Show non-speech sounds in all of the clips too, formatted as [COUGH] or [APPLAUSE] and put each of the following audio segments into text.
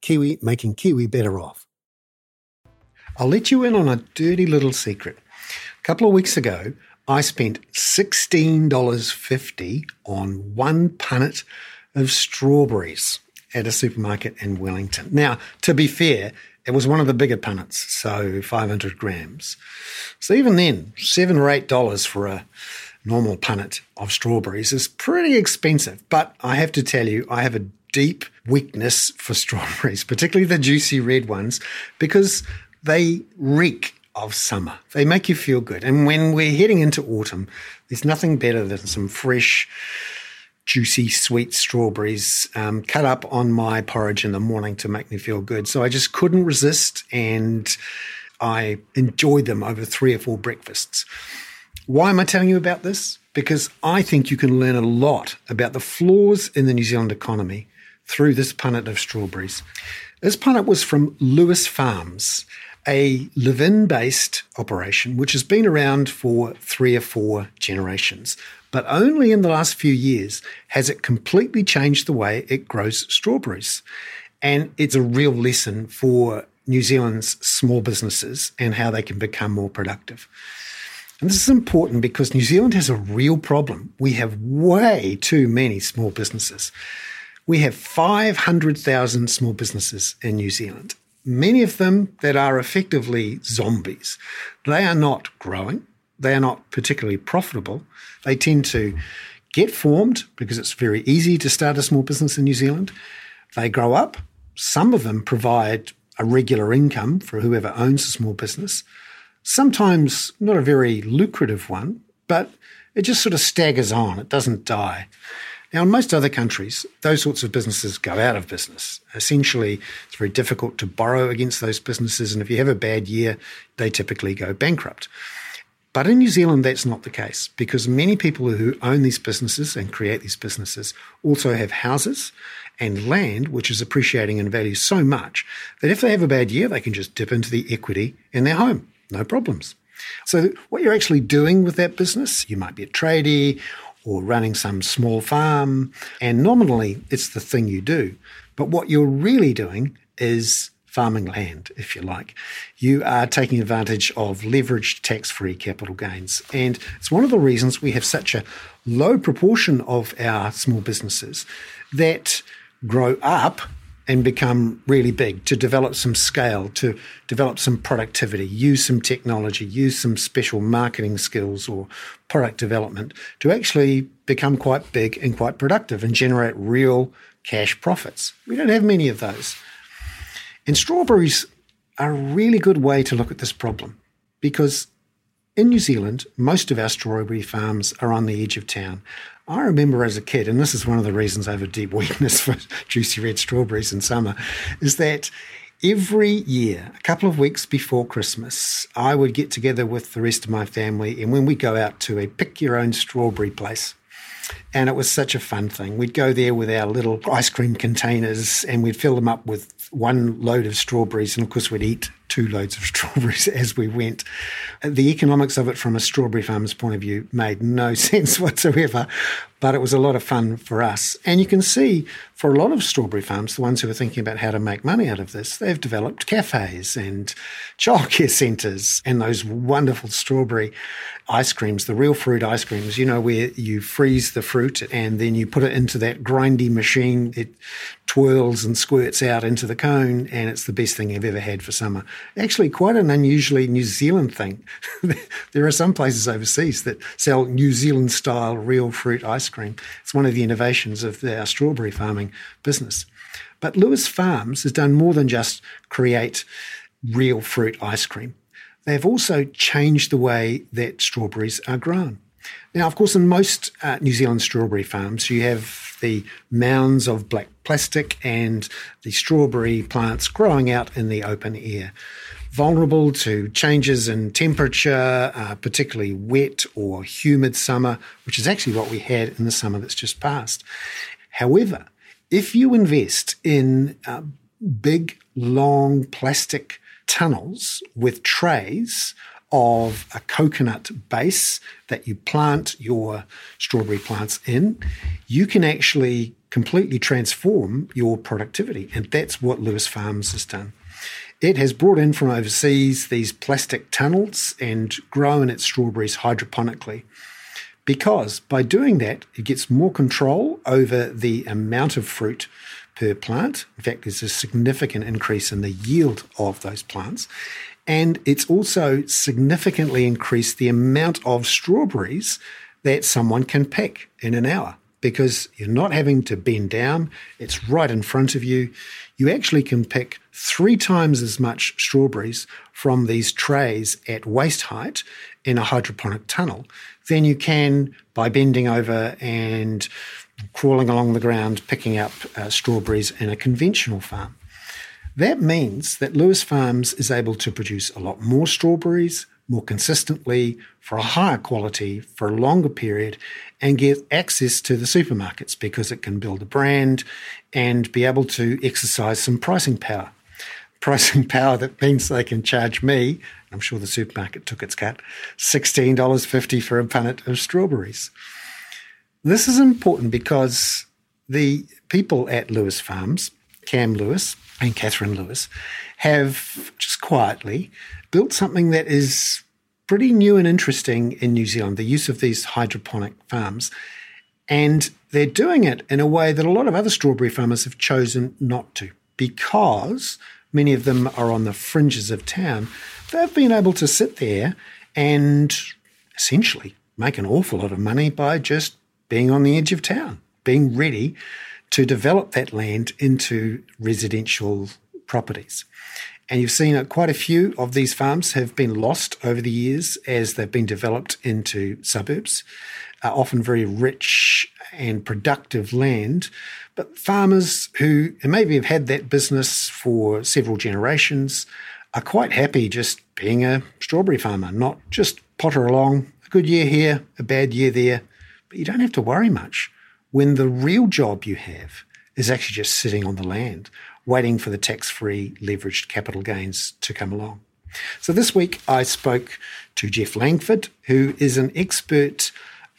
Kiwi making Kiwi better off. I'll let you in on a dirty little secret. A couple of weeks ago, I spent $16.50 on one punnet of strawberries at a supermarket in Wellington. Now, to be fair, it was one of the bigger punnets, so 500 grams. So even then, seven or eight dollars for a normal punnet of strawberries is pretty expensive. But I have to tell you, I have a deep weakness for strawberries, particularly the juicy red ones, because they reek of summer. They make you feel good. And when we're heading into autumn, there's nothing better than some fresh, juicy, sweet strawberries um, cut up on my porridge in the morning to make me feel good. So I just couldn't resist and I enjoyed them over three or four breakfasts. Why am I telling you about this? Because I think you can learn a lot about the flaws in the New Zealand economy through this punnet of strawberries. This punnet was from Lewis Farms a Levin based operation which has been around for three or four generations. But only in the last few years has it completely changed the way it grows strawberries. And it's a real lesson for New Zealand's small businesses and how they can become more productive. And this is important because New Zealand has a real problem. We have way too many small businesses. We have 500,000 small businesses in New Zealand many of them that are effectively zombies. They are not growing, they are not particularly profitable. They tend to get formed because it's very easy to start a small business in New Zealand. They grow up. Some of them provide a regular income for whoever owns a small business. Sometimes not a very lucrative one, but it just sort of staggers on. It doesn't die. Now, in most other countries, those sorts of businesses go out of business. Essentially, it's very difficult to borrow against those businesses, and if you have a bad year, they typically go bankrupt. But in New Zealand, that's not the case because many people who own these businesses and create these businesses also have houses and land, which is appreciating in value so much that if they have a bad year, they can just dip into the equity in their home. No problems. So, what you're actually doing with that business, you might be a tradie or running some small farm. And nominally, it's the thing you do. But what you're really doing is farming land, if you like. You are taking advantage of leveraged tax free capital gains. And it's one of the reasons we have such a low proportion of our small businesses that grow up and become really big, to develop some scale, to develop some productivity, use some technology, use some special marketing skills or product development to actually become quite big and quite productive and generate real cash profits. We don't have many of those. And strawberries are a really good way to look at this problem because in New Zealand, most of our strawberry farms are on the edge of town. I remember as a kid, and this is one of the reasons I have a deep weakness for [LAUGHS] juicy red strawberries in summer, is that every year, a couple of weeks before Christmas, I would get together with the rest of my family, and when we go out to a pick your own strawberry place, and it was such a fun thing. We'd go there with our little ice cream containers and we'd fill them up with one load of strawberries. And of course, we'd eat two loads of [LAUGHS] strawberries as we went. The economics of it from a strawberry farmer's point of view made no [LAUGHS] sense whatsoever, but it was a lot of fun for us. And you can see for a lot of strawberry farms, the ones who are thinking about how to make money out of this, they've developed cafes and childcare centres and those wonderful strawberry ice creams, the real fruit ice creams, you know, where you freeze the fruit and then you put it into that grindy machine. It twirls and squirts out into the cone, and it's the best thing I've ever had for summer. Actually, quite an unusually New Zealand thing. [LAUGHS] there are some places overseas that sell New Zealand style real fruit ice cream. It's one of the innovations of our strawberry farming business. But Lewis Farms has done more than just create real fruit ice cream. They've also changed the way that strawberries are grown. Now, of course, in most uh, New Zealand strawberry farms, you have the mounds of black plastic and the strawberry plants growing out in the open air. Vulnerable to changes in temperature, uh, particularly wet or humid summer, which is actually what we had in the summer that's just passed. However, if you invest in uh, big, long plastic tunnels with trays of a coconut base that you plant your strawberry plants in, you can actually completely transform your productivity. And that's what Lewis Farms has done. It has brought in from overseas these plastic tunnels and grown its strawberries hydroponically. Because by doing that, it gets more control over the amount of fruit per plant. In fact, there's a significant increase in the yield of those plants. And it's also significantly increased the amount of strawberries that someone can pick in an hour because you're not having to bend down. It's right in front of you. You actually can pick three times as much strawberries from these trays at waist height in a hydroponic tunnel than you can by bending over and crawling along the ground picking up uh, strawberries in a conventional farm. That means that Lewis Farms is able to produce a lot more strawberries more consistently for a higher quality for a longer period and get access to the supermarkets because it can build a brand and be able to exercise some pricing power. [LAUGHS] Pricing power that means they can charge me, I'm sure the supermarket took its cut, $16.50 for a punnet of strawberries. This is important because the people at Lewis Farms, Cam Lewis, and Catherine Lewis have just quietly built something that is pretty new and interesting in New Zealand the use of these hydroponic farms. And they're doing it in a way that a lot of other strawberry farmers have chosen not to because many of them are on the fringes of town. They've been able to sit there and essentially make an awful lot of money by just being on the edge of town, being ready to develop that land into residential properties. And you've seen quite a few of these farms have been lost over the years as they've been developed into suburbs, uh, often very rich and productive land. But farmers who maybe have had that business for several generations are quite happy just being a strawberry farmer, not just potter along, a good year here, a bad year there. But you don't have to worry much when the real job you have is actually just sitting on the land, waiting for the tax free leveraged capital gains to come along. So this week I spoke to Geoff Langford, who is an expert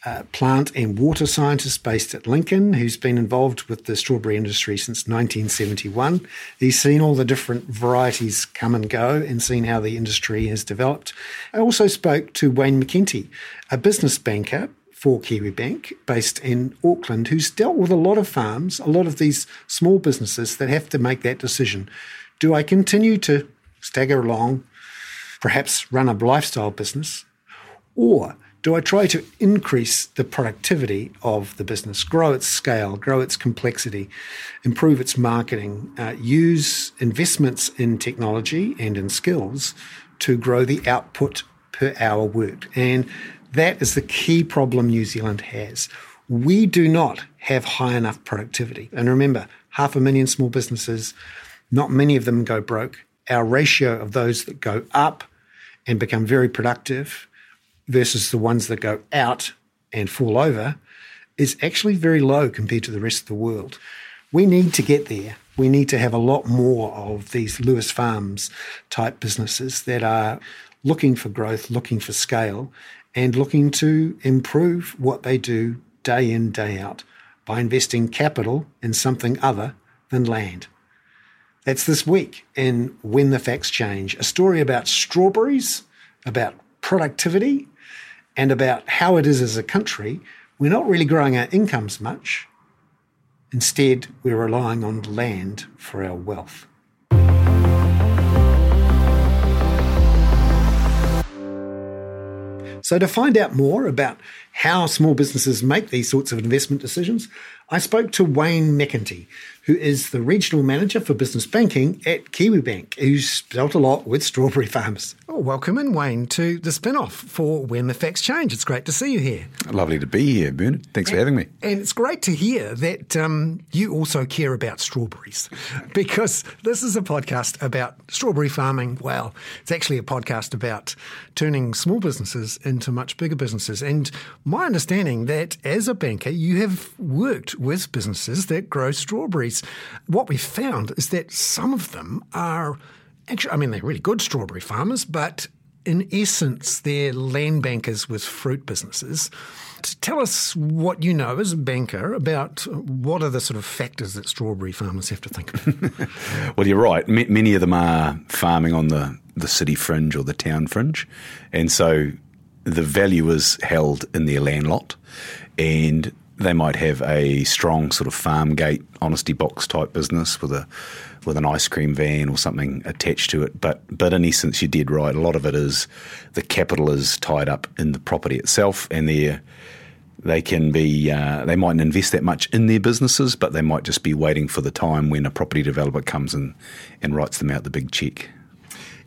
uh, plant and water scientist based at Lincoln, who's been involved with the strawberry industry since 1971. He's seen all the different varieties come and go and seen how the industry has developed. I also spoke to Wayne McEntee, a business banker for Kiwibank based in Auckland who's dealt with a lot of farms, a lot of these small businesses that have to make that decision. Do I continue to stagger along, perhaps run a lifestyle business, or do I try to increase the productivity of the business, grow its scale, grow its complexity, improve its marketing, uh, use investments in technology and in skills to grow the output per hour worked? And that is the key problem New Zealand has. We do not have high enough productivity. And remember, half a million small businesses, not many of them go broke. Our ratio of those that go up and become very productive versus the ones that go out and fall over is actually very low compared to the rest of the world. We need to get there. We need to have a lot more of these Lewis Farms type businesses that are looking for growth, looking for scale, and looking to improve what they do day in, day out by investing capital in something other than land. That's this week in When the Facts Change, a story about strawberries, about productivity, and about how it is as a country we're not really growing our incomes much. Instead, we're relying on land for our wealth. So, to find out more about how small businesses make these sorts of investment decisions, I spoke to Wayne McEntee, who is the regional manager for business banking at Kiwibank, who's dealt a lot with strawberry [LAUGHS] farmers. Oh, welcome in, Wayne, to the Spinoff for When the Facts Change. It's great to see you here. Lovely to be here, Bernard. Thanks and, for having me. And it's great to hear that um, you also care about strawberries [LAUGHS] because this is a podcast about strawberry farming. Well, it's actually a podcast about turning small businesses into much bigger businesses. And my understanding that as a banker, you have worked with businesses that grow strawberries. What we found is that some of them are actually, I mean, they're really good strawberry farmers, but in essence, they're land bankers with fruit businesses. Tell us what you know as a banker about what are the sort of factors that strawberry farmers have to think about. [LAUGHS] well, you're right. M- many of them are farming on the, the city fringe or the town fringe. And so the value is held in their land lot. And they might have a strong sort of farm gate honesty box type business with a with an ice cream van or something attached to it. But but in essence, you did right. A lot of it is the capital is tied up in the property itself, and they they can be uh, they mightn't invest that much in their businesses, but they might just be waiting for the time when a property developer comes in and writes them out the big check.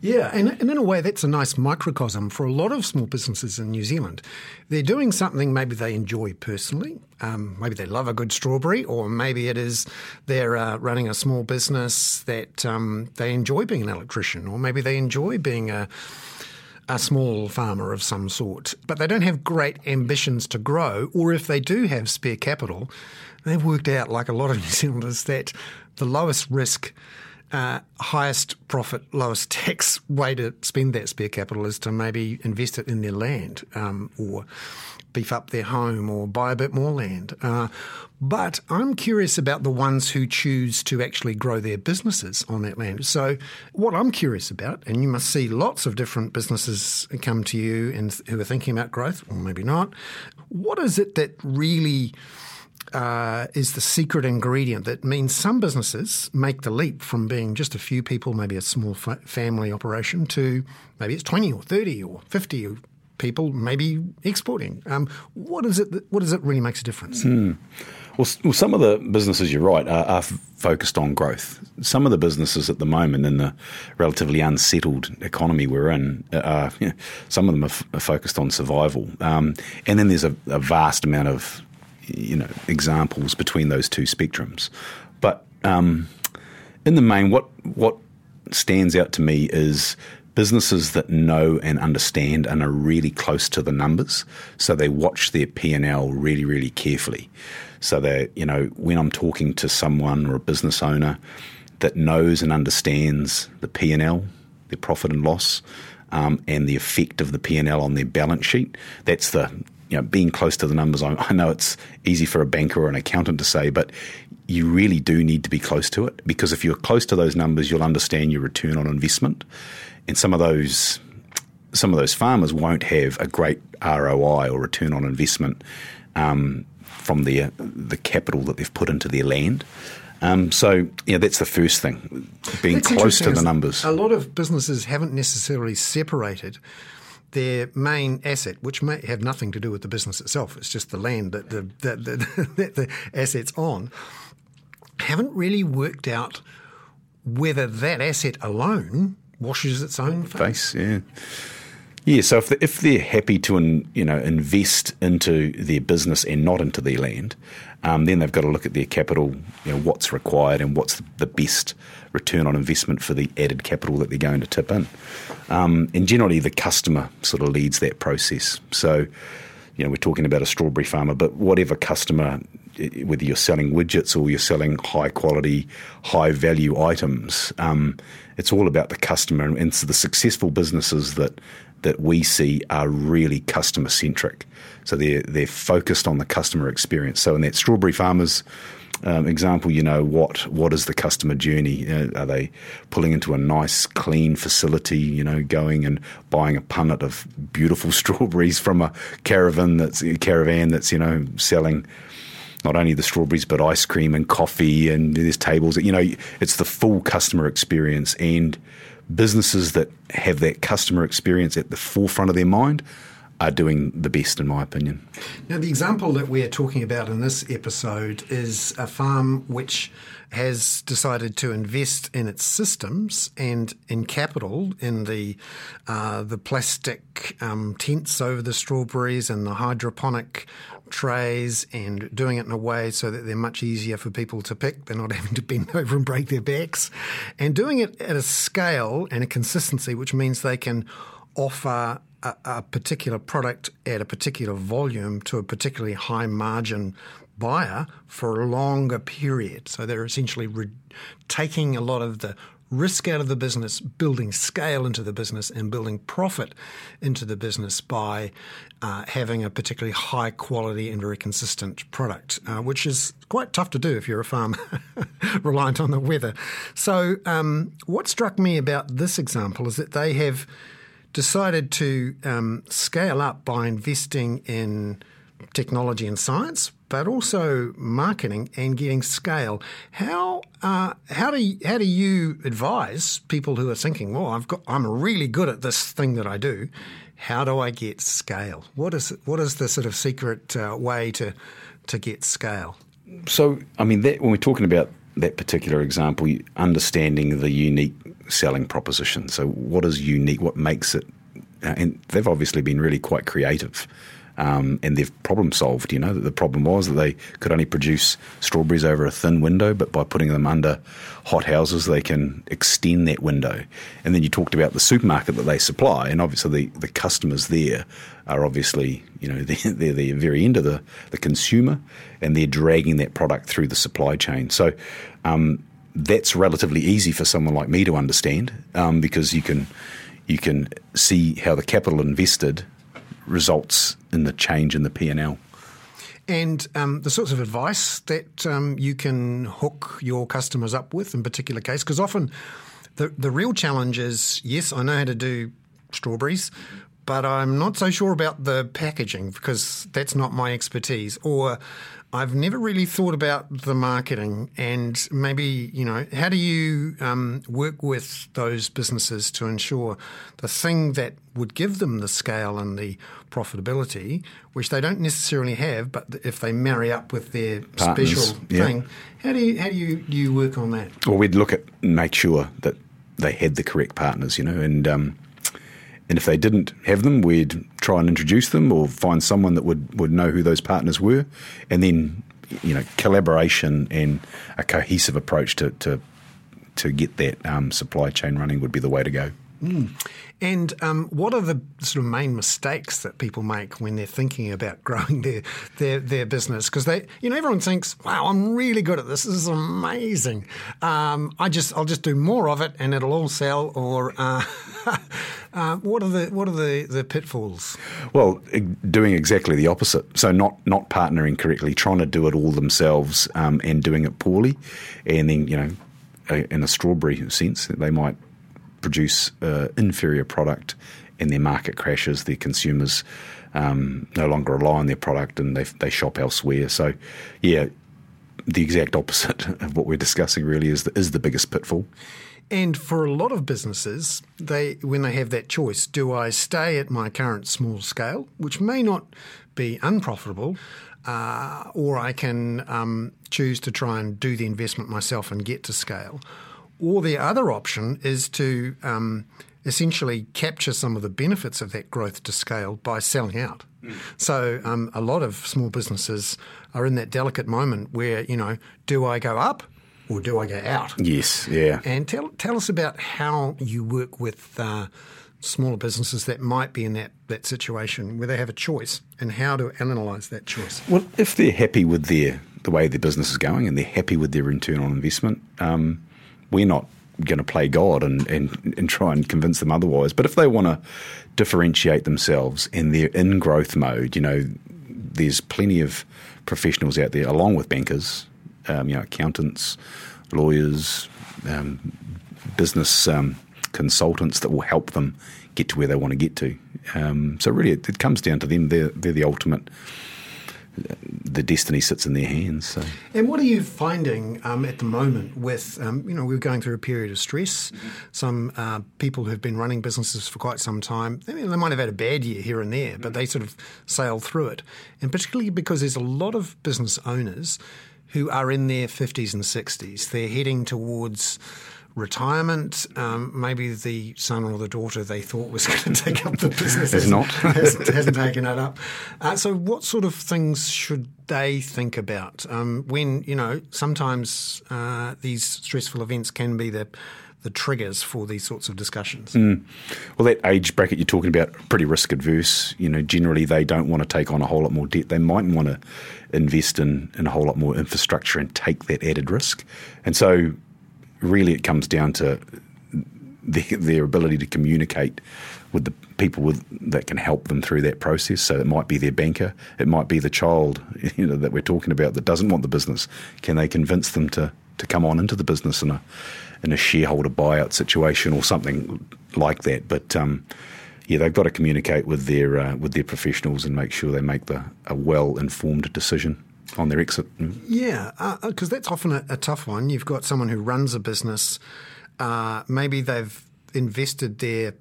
Yeah, and, and in a way, that's a nice microcosm for a lot of small businesses in New Zealand. They're doing something maybe they enjoy personally. Um, maybe they love a good strawberry, or maybe it is they're uh, running a small business that um, they enjoy being an electrician, or maybe they enjoy being a a small farmer of some sort, but they don't have great ambitions to grow, or if they do have spare capital, they've worked out, like a lot of [LAUGHS] New Zealanders, that the lowest risk uh, highest profit, lowest [LAUGHS] tax way to spend that spare capital is to maybe invest it in their land um, or beef up their home or buy a bit more land. Uh, but I'm curious about the ones who choose to actually grow their businesses on that land. So, what I'm curious about, and you must see lots of different businesses come to you and who are thinking about growth, or maybe not. What is it that really uh, is the secret ingredient that means some businesses make the leap from being just a few people, maybe a small fa- family operation, to maybe it's 20 or 30 or 50 people, maybe exporting. Um, what is it? That, what does it really makes a difference? Hmm. Well, well, some of the businesses you're right are, are, focused on growth. Some of the businesses at the moment in the relatively unsettled economy we're in, uh, you [LAUGHS] know, some of them are, f- are, focused on survival. Um, and then there's a, a vast amount of you know examples between those two spectrums. But um, in the main, what what stands out to me is businesses that know and understand and are really close to the numbers, so they watch their P and L really really carefully. So that you know when I'm talking to someone or a business owner that knows and understands the P and L, their profit and loss. Um, and the effect of the P&L on their balance sheet. That's the you know, being close to the numbers, I, I know it's easy for a banker or an accountant to say, but you really do need to be close to it because if you're close to those numbers, you'll understand your return on investment. And some of those some of those farmers won't have a great ROI or return on investment um, from the the capital that they've put into their land. Um, so yeah, that's the first thing, being that's close to the numbers. A lot of businesses haven't necessarily separated their main asset, which may have nothing to do with the business itself, it's just the land that the, that, [LAUGHS] that the asset's on, haven't really worked out whether that asset alone washes its own face. face yeah. Yeah, so if, if they're happy to in, you know invest into their business and not into their land, um, then they've got to look at their capital, you know, what's required and what's the best return on investment for the added capital that they're going to tip in. Um, and generally, the customer sort of leads that process. So, you know, we're talking about a strawberry farmer, but whatever customer, whether you're selling widgets or you're selling high quality, high value items, um, it's all about the customer. And so the successful businesses that that we see are really customer centric. So they're they're focused on the customer experience. So in that strawberry farmers um, example, you know what what is the customer journey? Uh, are they pulling into a nice, clean facility? You know, going and buying a punnet of beautiful [LAUGHS] strawberries from a caravan that's a caravan that's you know selling not only the strawberries but ice cream and coffee and there's tables. You know, it's the full customer experience and businesses that have that customer experience at the forefront of their mind are doing the best, in my opinion. Now, the example that we're talking about in this episode is a farm which has decided to invest in its systems and in capital in the uh, the plastic um, tents over the strawberries and the hydroponic trays and doing it in a way so that they're much easier for people to pick. They're not [LAUGHS] having to bend over and break their backs, and doing it at a scale and a consistency which means they can offer a, a particular product at a particular volume to a particularly high margin buyer for a longer period. So they're essentially re- taking a lot of the risk out of the business, building scale into the business, and building profit into the business by uh, having a particularly high quality and very consistent product, uh, which is quite tough to do if you're a farmer [LAUGHS] reliant on the weather. So, um, what struck me about this example is that they have decided to um, scale up by investing in technology and science, but also marketing and getting scale. How uh, how do you, how do you advise people who are thinking, "Well, I've got I'm really good at this thing that I do. How do I get scale? What is what is the sort of secret uh, way to to get scale?" So, I mean, that, when we're talking about that particular example, understanding the unique selling proposition. So, what is unique? What makes it? Uh, and they've obviously been really quite creative. Um, and they've problem solved. You know that the problem was that they could only produce strawberries over a thin window, but by putting them under hot houses, they can extend that window. And then you talked about the supermarket that they supply, and obviously the, the customers there are obviously you know [LAUGHS] they're, they're the very end of the the consumer, and they're dragging that product through the supply chain. So. Um, that's relatively easy for someone like me to understand um, because you can you can see how the capital invested results in the change in the P&L. And um, the sorts of advice that um, you can hook your customers up with in particular case, because often the, the real challenge is yes, I know how to do strawberries, but I'm not so sure about the packaging because that's not my expertise. Or I've never really thought about the marketing and maybe, you know, how do you um, work with those businesses to ensure the thing that would give them the scale and the profitability, which they don't necessarily have, but if they marry up with their Partners, special yeah. thing, how do you how do you, you work on that? Well, we'd look at make sure that they had the correct partners, you know, and um, and if they didn't have them, we'd try and introduce them or find someone that would, would know who those partners were, and then you know collaboration and a cohesive approach to to, to get that um, supply chain running would be the way to go. And um, what are the sort of main mistakes that people make when they're thinking about [LAUGHS] growing their their, their business? Because they, you know, everyone thinks, "Wow, I'm really good at this. This is amazing. Um, I just, I'll just do more of it, and it'll all sell." Or [LAUGHS] uh, uh, what are the what are the, the pitfalls? Well, doing exactly the opposite. So not not partnering correctly, trying to do it all themselves, um, and doing it poorly, and then you know, in a strawberry sense, they might produce uh, inferior product, and their market crashes. Their consumers um, no longer rely on their product, and they they shop elsewhere. So, yeah. The exact opposite [LAUGHS] of what we're discussing really is the, is the biggest pitfall. And for a lot of businesses, they when they have that choice, do I stay at my current small scale, which may not be unprofitable, uh, or I can um, choose to try and do the investment myself and get to scale, or the other option is to um, essentially capture some of the benefits of that growth to scale by selling out. So um, a lot of small businesses are in that delicate moment where you know, do I go up or do I go out? Yes, yeah. And tell tell us about how you work with uh, smaller businesses that might be in that, that situation where they have a choice and how to analyse that choice. Well, if they're happy with their the way their business is going and they're happy with their return on investment, um, we're not going to play God and, and, and try and convince them otherwise. But if they want to differentiate themselves and they're in growth mode, you know, there's plenty of professionals out there, along with bankers, um, you know, accountants, lawyers, um, business um, consultants that will help them get to where they want to get to. Um, so really, it, it comes down to them. They're, they're the ultimate the destiny sits in their hands. So. And what are you finding um, at the moment with, um, you know, we're going through a period of stress. Mm-hmm. Some uh, people who've been running businesses for quite some time, mean, they might have had a bad year here and there, mm-hmm. but they sort of sail through it. And particularly because there's a lot of business owners who are in their 50s and 60s. They're heading towards retirement. Um, maybe the son or the daughter they thought was [LAUGHS] going to take up the business [LAUGHS] has not hasn't, hasn't, taken it up. Uh, so, what sort of things should they think about um, when you know sometimes uh, these stressful events can be the the triggers for these sorts of discussions. Mm. Well, that age bracket you're talking about, pretty risk adverse. You know, generally they don't want to take on a whole lot more debt. They might want to invest in, in a whole lot more infrastructure and take that added risk. And so really it comes down to their, their ability to communicate with the people with, that can help them through that process. So it might be their banker, it might be the child [LAUGHS] you know, that we're talking about that doesn't want the business. Can they convince them to, to come on into the business in a in a shareholder buyout situation or something like that? But um, yeah, they've got to communicate with their uh, with their professionals and make sure they make the a well informed decision on their exit. Yeah, because uh, that's often a, a, tough one. You've got someone who runs a business. Uh, maybe they've invested their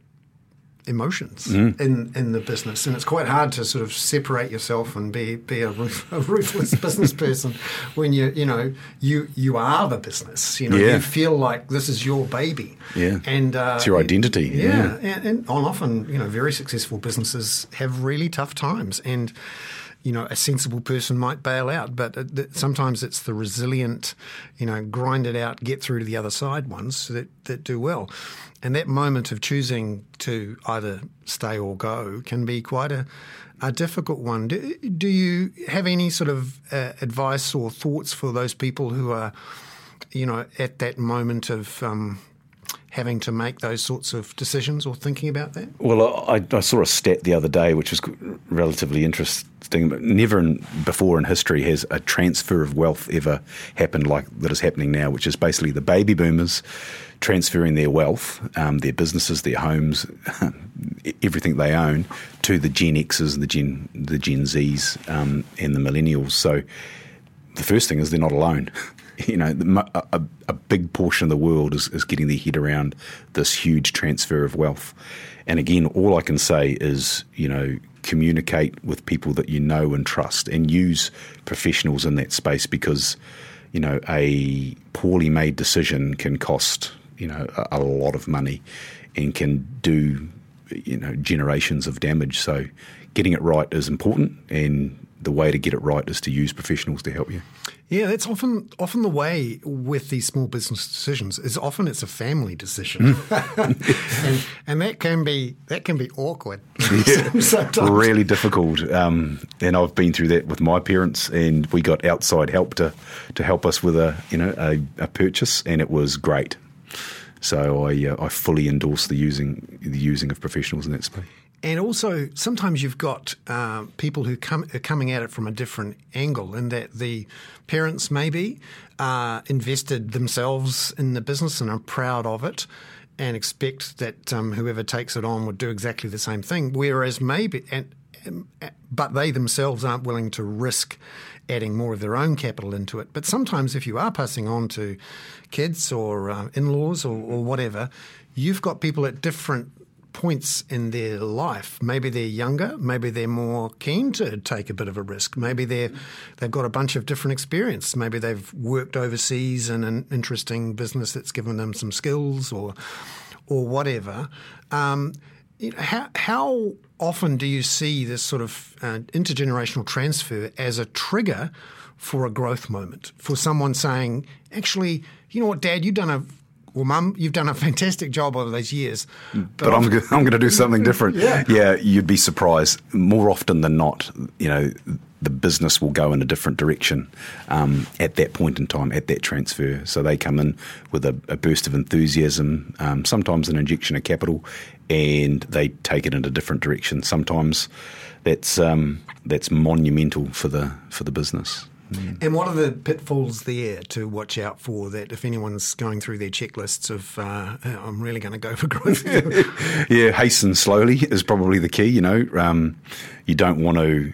emotions mm. in in the business, and it's quite hard to sort of separate yourself and be be a, [LAUGHS] a ruthless [LAUGHS] business person when you you know you you are the business. You know, yeah. you feel like this is your baby. Yeah, and uh, it's your identity. Yeah, yeah. And, and often you know very successful businesses have really tough times and you know, a sensible person might bail out, but sometimes it's the resilient, you know, grind it out, get through to the other side ones that, that do well. And that moment of choosing to either stay or go can be quite a, a difficult one. Do, do you have any sort of uh, advice or thoughts for those people who are, you know, at that moment of um, having to make those sorts of decisions or thinking about that? Well, I, I, saw a stat the other day which was relatively interesting. Never in, before in history has a transfer of wealth ever happened like that is happening now, which is basically the baby boomers transferring their wealth, um, their businesses, their homes, [LAUGHS] everything they own, to the Gen Xs, the Gen the Gen Zs, um, and the millennials. So the first thing is they're not alone. [LAUGHS] you know, a, a, big portion of the world is, is getting their head around this huge transfer of wealth. And again, all I can say is, you know, communicate with people that you know and trust and use professionals in that space because, you know, a poorly made decision can cost, you know, a, a lot of money and can do, you know, generations of damage. So getting it right is important and the way to get it right is to use professionals to help you. Yeah, that's often often the way with these small business decisions. Is often it's a family decision, mm. [LAUGHS] and and that can be that can be awkward. Yeah, [LAUGHS] really difficult. Um, and I've been through that with my parents, and we got outside help to to help us with a you know a, a purchase, and it was great. So I uh, I fully endorse the using the using of professionals in that space. And also, sometimes you've got uh, people who come are coming at it from a different angle, in that the parents maybe uh, invested themselves in the business and are proud of it, and expect that um, whoever takes it on would do exactly the same thing. Whereas maybe, and, but they themselves aren't willing to risk adding more of their own capital into it. But sometimes, if you are passing on to kids or uh, in-laws or, or whatever, you've got people at different points in their life. Maybe they're younger, maybe they're more keen to take a bit of a risk. Maybe they're they've got a bunch of different experience. Maybe they've worked overseas in an interesting business that's given them some skills or or whatever. Um, how how often do you see this sort of uh, intergenerational transfer as a trigger for a growth moment for someone saying, actually, you know what, Dad, you've done a well, Mum, you've done a fantastic job over those years. But, but I'm, I'm going to do something [LAUGHS] different. yeah. yeah, you'd be surprised. More often than not, you know, the business will go in a different direction um, at that point in time, at that transfer. So they come in with a, a burst of enthusiasm, um, sometimes an injection of capital, and they take it in a different direction. Sometimes that's um, that's monumental for the for the business. Mm. And what are the pitfalls there to watch out for that if anyone's going through their checklists of, uh, I'm really going to go for growth? [LAUGHS] [LAUGHS] yeah, hasten slowly is probably the key. You know, um, you don't want to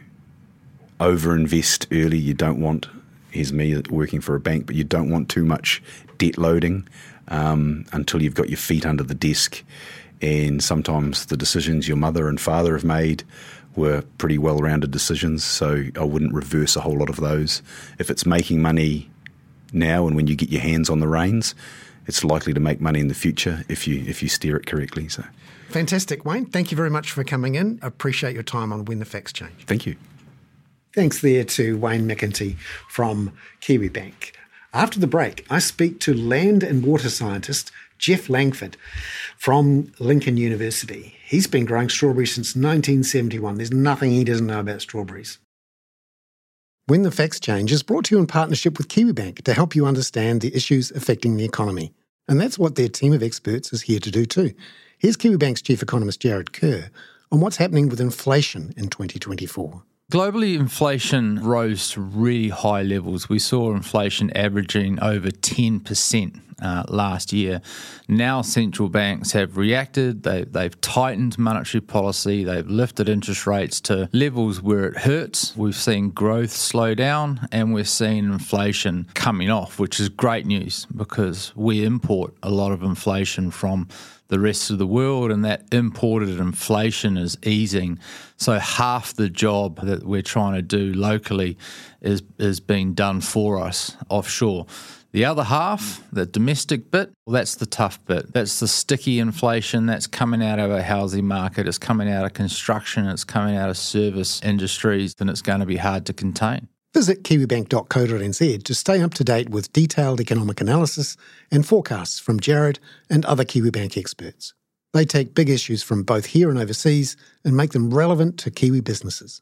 overinvest early. You don't want, here's me working for a bank, but you don't want too much debt loading um, until you've got your feet under the desk. And sometimes the decisions your mother and father have made were pretty well rounded decisions. So I wouldn't reverse a whole lot of those. If it's making money now and when you get your hands on the reins, it's likely to make money in the future if you if you steer it correctly. So fantastic, Wayne. Thank you very much for coming in. Appreciate your time on When the Facts Change. Thank you. Thanks there to Wayne McEntee from Kiwibank. After the break, I speak to land and water scientist Geoff Langford from Lincoln University. He's been growing strawberries since 1971. There's nothing he doesn't know about strawberries. When the Facts Change is brought to you in partnership with Kiwibank to help you understand the issues affecting the economy. And that's what their team of experts is here to do too. Here's Kiwibank's chief economist Jarrod Kerr on what's happening with inflation in 2024. Globally, inflation rose to really high levels. We saw inflation averaging over 10% uh, last year. Now, central banks have reacted. They, they've tightened monetary policy. They've lifted interest rates to levels where it hurts. We've seen growth slow down and we're seeing inflation coming off, which is great news because we import a lot of inflation from the rest of the world, and that imported inflation is easing. So half the job that we're trying to do locally is is being done for us offshore. The other half, the domestic bit, well, that's the tough bit. That's the sticky inflation that's coming out of our housing market. It's coming out of construction. It's coming out of service industries, and it's going to be hard to contain. Visit kiwibank.co.nz to stay up to date with detailed economic analysis and forecasts from Jarrod and other Kiwibank experts. They take big issues from both here and overseas and make them relevant to Kiwi businesses.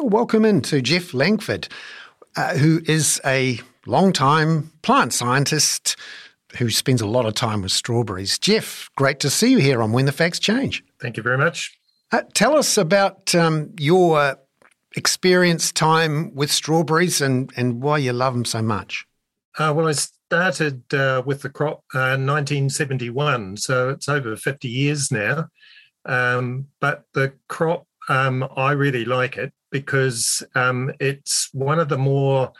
Welcome in to Geoff Langford, uh, who is a long-time plant scientist who spends a lot of time with strawberries. Geoff, great to see you here on When the Facts Change. Thank you very much. Uh, tell us about um, your experience time with strawberries and, and why you love them so much. Uh, well, I started uh, with the crop uh, in 1971, so it's over 50 years now. Um, but the crop, um, I really like it because um, it's one of the more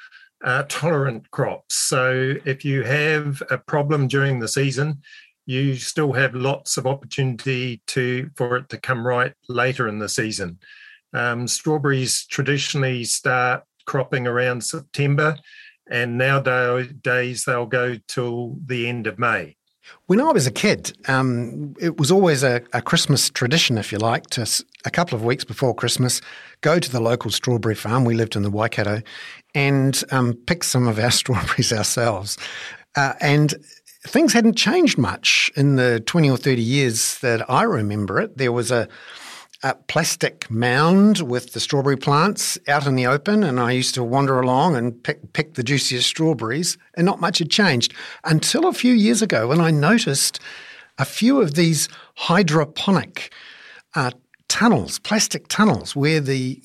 uh, tolerant crops. So if you have a problem during the season, you still have lots of opportunity to for it to come right later in the season. Um, strawberries traditionally start cropping around September, and nowadays they'll go till the end of May. When I was a kid, um, it was always a, a, Christmas tradition, if you like, to a couple of weeks before Christmas, go to the local strawberry farm. We lived in the Waikato, and um, pick some of our [LAUGHS] strawberries ourselves. Uh, and things hadn't changed much in the twenty or thirty years that I remember it. There was a a plastic mound with the strawberry plants out in the open, and I used to wander along and pick, pick the juiciest strawberries, and not much had changed until a few years ago when I noticed a few of these hydroponic uh, tunnels, plastic tunnels, where the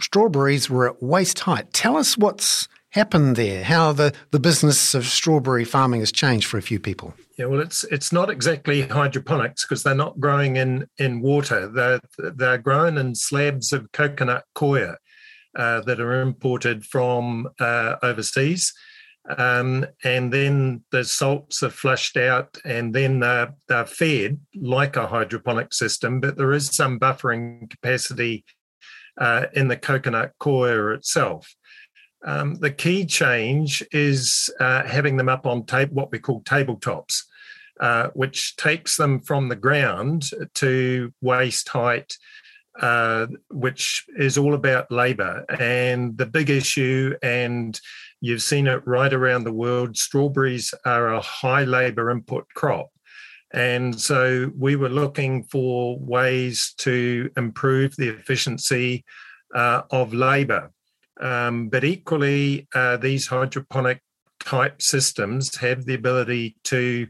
strawberries were at waist height. Tell us what's happened there, how the, the business of strawberry farming has changed for a few people. Yeah, well, it's it's not exactly hydroponics because they're not growing in in water. They're they're grown in slabs of coconut coir uh, that are imported from uh, overseas, um, and then the salts are flushed out, and then they're, they're fed like a hydroponic system. But there is some buffering capacity uh, in the coconut coir itself. Um, the key change is uh, having them up on tape, what we call tabletops, uh, which takes them from the ground to waist height, uh, which is all about labour. And the big issue, and you've seen it right around the world, strawberries are a high labour input crop. And so we were looking for ways to improve the efficiency uh, of labour. Um, but equally, uh, these hydroponic type systems have the ability to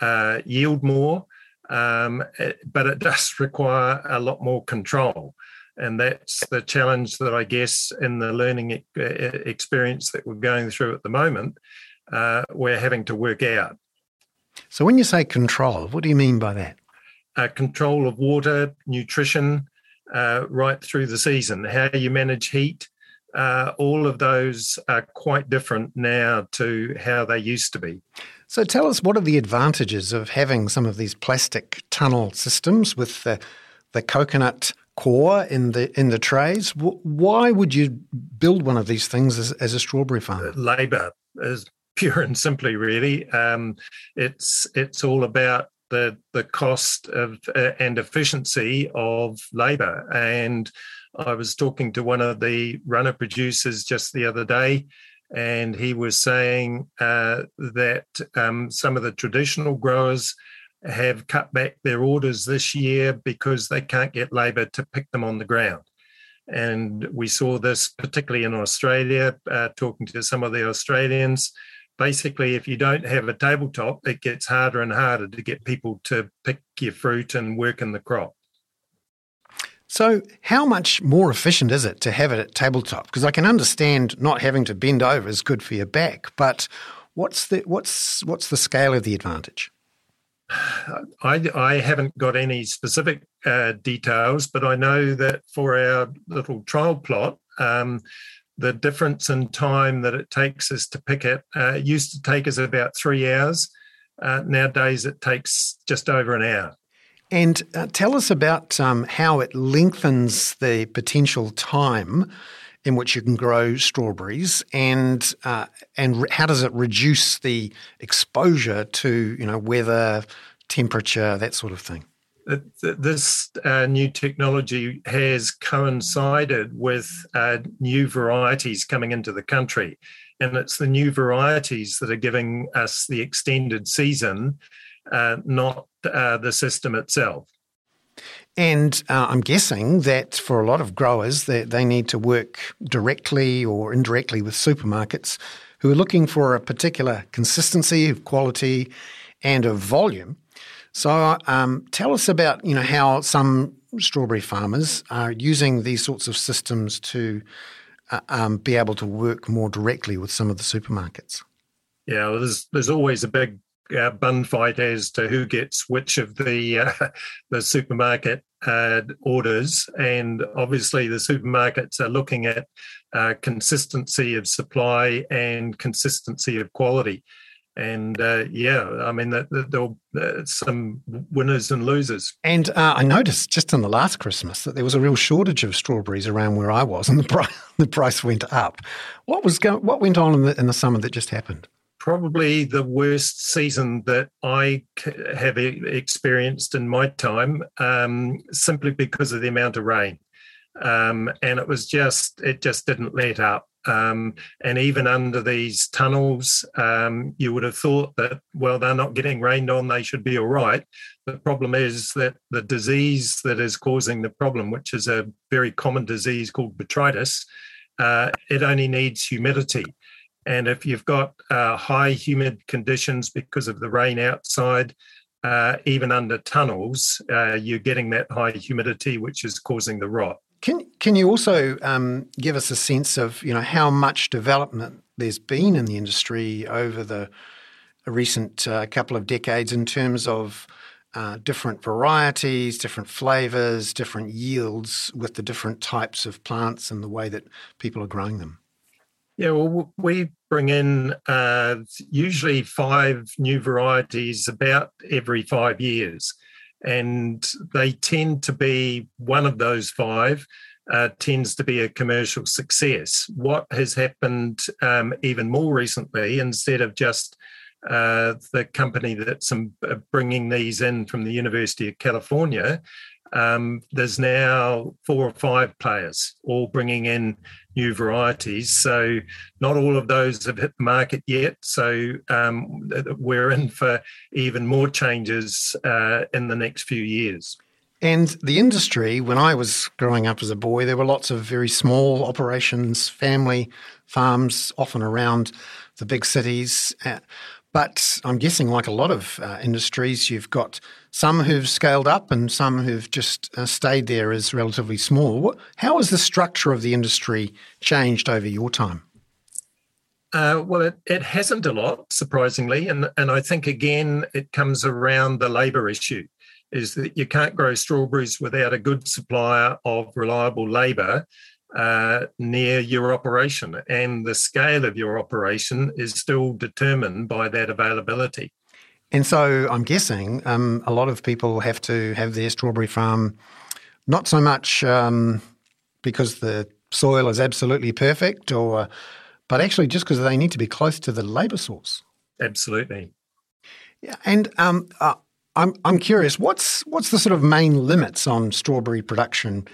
uh, yield more, um, eh, but it [LAUGHS] does require a lot more control. And that's the challenge that I guess in the learning experience that we're going through at the moment, uh, we're having to work out. So, when you say control, what do you mean by that? Uh, control of water, nutrition, uh, right through the season, how you manage heat, uh, all of those are quite different now to how they used to be. So tell us what are the advantages of having some of these plastic tunnel systems with the, the coconut core in the in the trays? Why would you build one of these things as, as a strawberry farmer? Labour is [LAUGHS] pure and simply, really. Um, it's it's all about the the cost of uh, and efficiency of labour and I was talking to one of the runner producers just the other day, and he was saying uh, that um, some of the traditional growers have cut back their orders this year because they can't get labour to pick them on the ground. And we saw this particularly in Australia, uh, talking to some of the Australians. Basically, if you don't have a tabletop, it gets harder and harder to get people to pick your fruit and work in the crop. So, how much more efficient is it to have it at tabletop? Because I can understand not having to bend over is good for your back, but what's the what's what's the scale of the advantage? I, I haven't got any specific uh, details, but I know that for our little trial plot, um, the difference in time that it takes us to pick it uh, used to take us about three hours. Uh, nowadays, it takes just over an hour. And uh, tell us about um, how it lengthens the potential time in which you can grow strawberries, and uh, and re- how does it reduce the exposure to you know weather, temperature, that sort of thing. This uh, new technology has coincided with uh, new varieties coming into the country, and it's the new varieties that are giving us the extended season uh, not uh, the system itself. And uh, I'm guessing that for a lot of growers, they, they need to work directly or indirectly with supermarkets who are looking for a particular consistency of quality and of volume. So, um, tell us about you know how some strawberry farmers are using these sorts of systems to uh, um, be able to work more directly with some of the supermarkets. Yeah, well, there's there's always a big uh, bun fight as to who gets which of the uh, [LAUGHS] the supermarket uh, orders, and obviously the supermarkets are looking at uh, consistency of supply and consistency of quality. And uh, yeah, I mean, there'll uh, some winners and losers. And I noticed just in the last Christmas that there was a real shortage of strawberries around where I was, and the price [LAUGHS] the price went up. What was go- what went on in the, in the summer that just happened? Probably the worst season that I have experienced in my time, um, simply because of the amount of rain. Um, and it was just, it just didn't let up. Um, and even under these tunnels, um, you would have thought that, well, they're not getting rained on, they should be all right. The problem is that the disease that is causing the problem, which is a very common disease called botrytis, uh, it only needs humidity. And if you've got uh, high humid conditions because of the rain outside, uh, even under tunnels, uh, you're getting that high humidity, which is causing the rot. Can Can you also um, give us a sense of you know how much development there's been in the industry over the recent uh, couple of decades in terms of uh, different varieties, different flavors, different yields with the different types of plants and the way that people are growing them? Yeah, well, we bring in uh, usually five new varieties about every five years. And they tend to be one of those five uh, tends to be a commercial success. What has happened um, even more recently, instead of just uh, the company that's um, bringing these in from the University of California, um, there's now four or five players all bringing in new varieties. So not all of those have hit the market yet. So um, we're in for even more changes uh, in the next few years. And the industry, when I was growing up as a boy, there were lots of very small operations, family farms, often around the big cities. But I'm guessing, like a lot of uh, industries, you've got some who've scaled up and some who've just uh, stayed there as relatively small. How has the structure of the industry changed over your time? Uh, well, it, it hasn't a lot, surprisingly. And, and I think, again, it comes around the labour issue is that you can't grow strawberries without a good supplier of reliable labour uh, near your operation, and the scale of your operation is still determined by that availability. And so I'm guessing um, a lot of people have to have their strawberry farm not so much um, because the soil is absolutely perfect, or but actually just because they need to be close to the labour source. Absolutely. Yeah, and um, uh, I'm I'm curious, what's what's the sort of main limits on strawberry production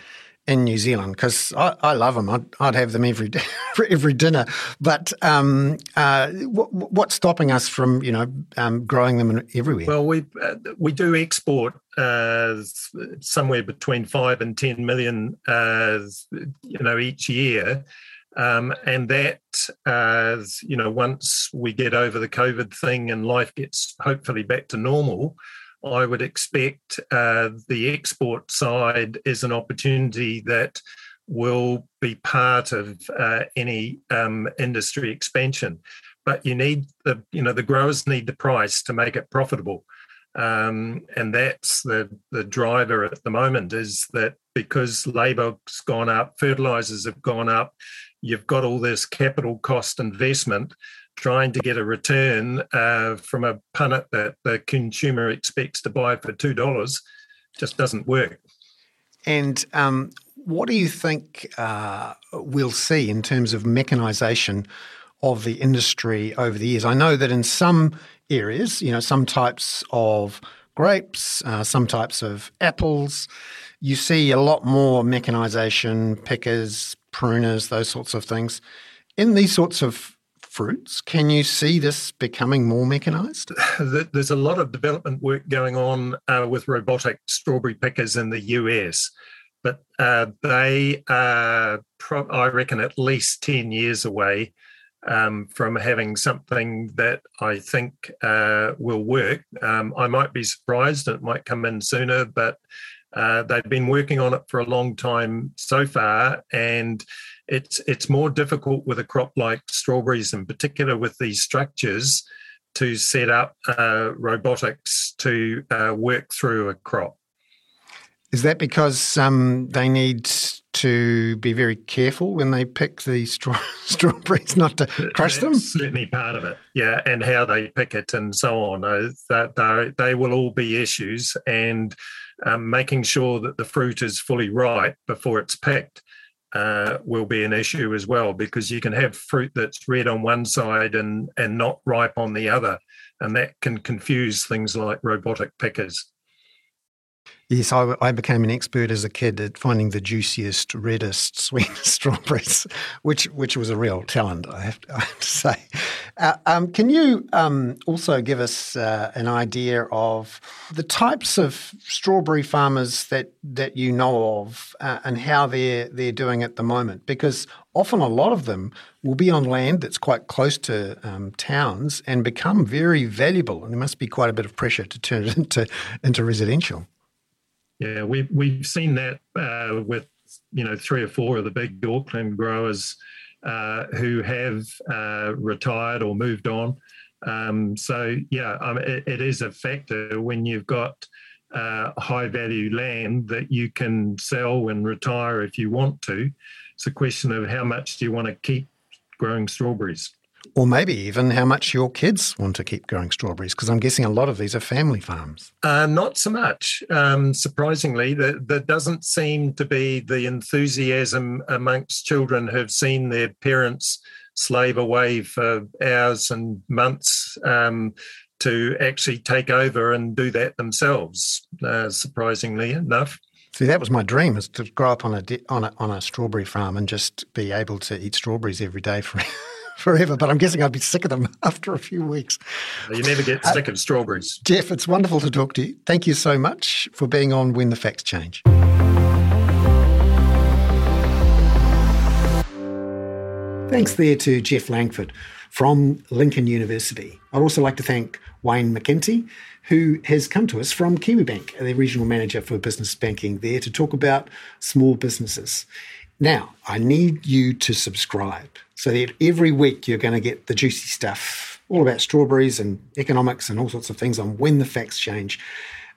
in New Zealand because I, I, love them. I'd, I'd, have them every [LAUGHS] every dinner. But um, uh, what, what's stopping us from you know um, growing them everywhere? Well, we uh, we do export uh, somewhere between five and ten million, uh, you know, each year. Um, and that, uh, you know, once we get over the COVID thing and life gets hopefully back to normal, I would expect uh, the export side is an opportunity that will be part of uh, any um, industry expansion. But you need the, you know, the growers need the price to make it profitable. Um, and that's the the driver at the moment is that because labour's gone up, fertilizers have gone up, you've got all this capital cost investment trying to get a return uh, from a punnet that the consumer expects to buy for two dollars just doesn't work. And um, what do you think uh, we'll see in terms of mechanisation of the industry over the years? I know that in some areas, you know, some types of grapes, uh, some types of apples, you see a lot more mechanisation, pickers, pruners, those sorts of things. In these sorts of fruits. Can you see this becoming more mechanized? [LAUGHS] There's a lot of development work going on uh, with robotic strawberry pickers in the US, but uh, they are, pro- I reckon, at least 10 years away. Um, from having something that I think uh, will work. Um, I might be surprised, it might come in sooner, but uh, they've been working on it for a long time so far, and it's it's more difficult with a crop like strawberries, in particular, with these structures, to set up uh, robotics to uh, work through a crop. Is that because um, they need to be very careful when they pick the straw- [LAUGHS] strawberries, not to crush them? certainly part of it, yeah, and how they pick it and so on. Uh, that they will all be issues, and um, making sure that the fruit is fully ripe before it's picked uh, will be an issue as well because you can have fruit that's red on one side and and not ripe on the other, and that can confuse things like robotic pickers. Yes, I, I, became an expert as a kid at finding the juiciest, reddest, [LAUGHS] sweetest strawberries, which which was a real talent, I have to, I have to say. Uh, um, can you um, also give us uh, an idea of the types of strawberry farmers that that you know of uh, and how they're they're doing at the moment? Because often a lot of them will be on land that's quite close to um, towns and become very valuable, and there must be quite a bit of pressure to turn it into into residential. Yeah, we've we've seen that uh, with you know three or four of the big Auckland growers uh, who have uh, retired or moved on. Um, so yeah, um, it, it is a factor when you've got uh, high value land that you can sell and retire if you want to. It's a question of how much do you want to keep growing strawberries. Or maybe even how much your kids want to keep growing strawberries, because I'm guessing a lot of these are family farms. Uh, not so much. Um, surprisingly, there, there doesn't seem to be the enthusiasm amongst children who've seen their parents slave away for hours and months um, to actually take over and do that themselves, uh, surprisingly enough. See, that was my dream: is to grow up on a on a on a strawberry farm and just be able to eat strawberries every day for forever. But I'm guessing I'd be sick of them [LAUGHS] after a few weeks. You never get sick uh, of strawberries, Geoff. It's wonderful to talk to you. Thank you so much for being on When the Facts Change. Thanks there to Geoff Langford from Lincoln University. I'd also like to thank Wayne McEntee, who has come to us from Kiwibank, the regional manager for business banking there, to talk about small businesses. Now, I need you to subscribe so that every week you're going to get the juicy stuff all about strawberries and economics and all sorts of things on When the Facts Change,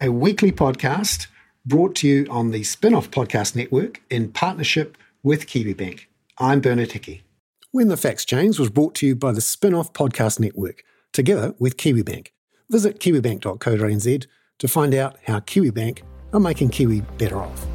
a weekly podcast brought to you on the Spinoff Podcast Network in partnership with Kiwibank. I'm Bernard Hickey. When the Facts Change was brought to you by the Spinoff Podcast Network, together with Kiwibank. Visit kiwibank.co.nz to find out how Kiwibank are making Kiwi better off.